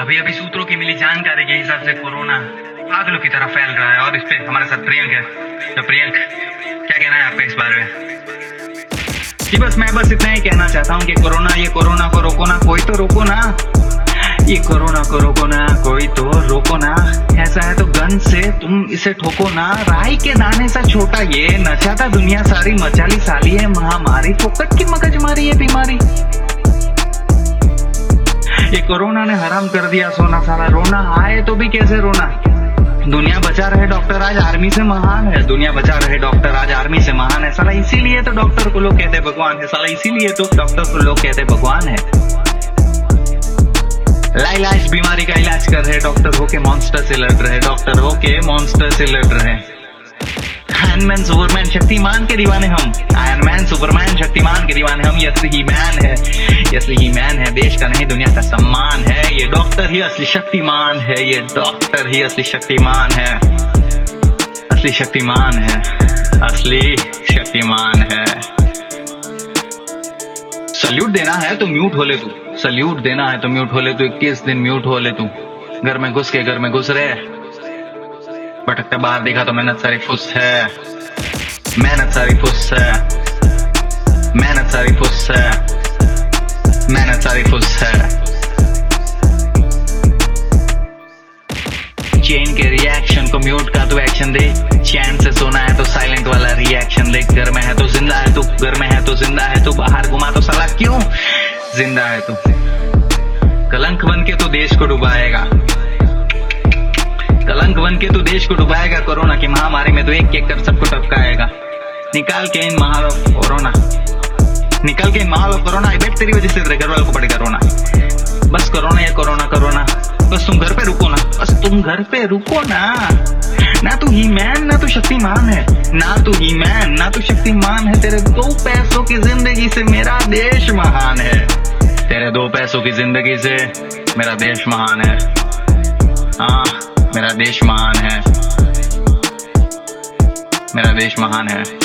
अभी अभी सूत्रों की मिली जानकारी के हिसाब से कोरोना पागलों की तरह फैल रहा है और इस पे हमारे साथ प्रियंक है। तो प्रियंक, क्या कहना है आपका इस बारे में? जी बस मैं बस इतना ही कहना चाहता हूँ कि कोरोना, ये कोरोना को रोको ना, कोई तो रोको ना। ये कोरोना को रोको ना, कोई तो रोको ना। ऐसा है तो गन से तुम इसे ठोको ना। राई के दाने सा छोटा ये नचाता दुनिया सारी, मचाली साली है महामारी। फोकट की मगज मारी है बीमारी। ये कोरोना ने हराम कर दिया सोना सारा रोना आए तो भी कैसे रोना? दुनिया बचा रहे डॉक्टर, आज आर्मी से महान है। दुनिया बचा रहे डॉक्टर, आज आर्मी से महान है। साला, इसीलिए तो डॉक्टर को लोग कहते भगवान है। साला, इसीलिए तो डॉक्टर को लोग कहते भगवान है। लाइला इस बीमारी का इलाज कर रहे डॉक्टर होके मॉन्स्टर से लड़ रहे, डॉक्टर होके मॉन्स्टर से लड़ रहे। आयरन सुपरमैन शक्तिमान के दीवाने हम। मैन सुपरमैन, शक्तिमान के दीवाने हम ये असली ही मैन है। ये असली ही मैन है, देश का नहीं, दुनिया का सम्मान है। ये डॉक्टर ही असली शक्तिमान है, ये डॉक्टर ही असली शक्तिमान है। असली शक्तिमान है, असली शक्तिमान है। सल्यूट देना है तो म्यूट हो ले तू। सल्यूट देना है तो म्यूट हो ले तू, इक्कीस दिन म्यूट हो ले तू। घर में घुस के, घर में घुस रहे। भटकते बाहर देखा तो मेहनत सारी फुस है। मेहनत सारी फुस है। मेहनत सारी फुस है मेहनत सारी फुस है चेन के रिएक्शन को म्यूट का तू एक्शन दे चैन से सोना है तो साइलेंट वाला रिएक्शन दे घर में है तो ज़िंदा है तू घर में है तो ज़िंदा है तू बाहर घुमा तो साला क्यों ज़िंदा है तू कलंक बन के तो देश को डुबाएगा कलंक बन के तो देश को डुबाएगा कोरोना की महामारी में तो एक एक कर सबको टपकाएगा निकाल के इन महाल कोरोना निकल के महाल कोरोना बेट तेरी वजह से तेरे घर वालों को पड़ेगा रोना बस कोरोना या कोरोना कोरोना। बस तुम घर पे रुको ना। बस तुम घर पे रुको ना। ना तू ही मैन ना तू शक्तिमान है। ना तू ही मैन ना तू शक्तिमान है। तेरे दो पैसों की ज़िंदगी से मेरा देश महान है। तेरे दो पैसों की ज़िंदगी से मेरा देश महान है। हाँ मेरा देश महान है। मेरा देश महान है।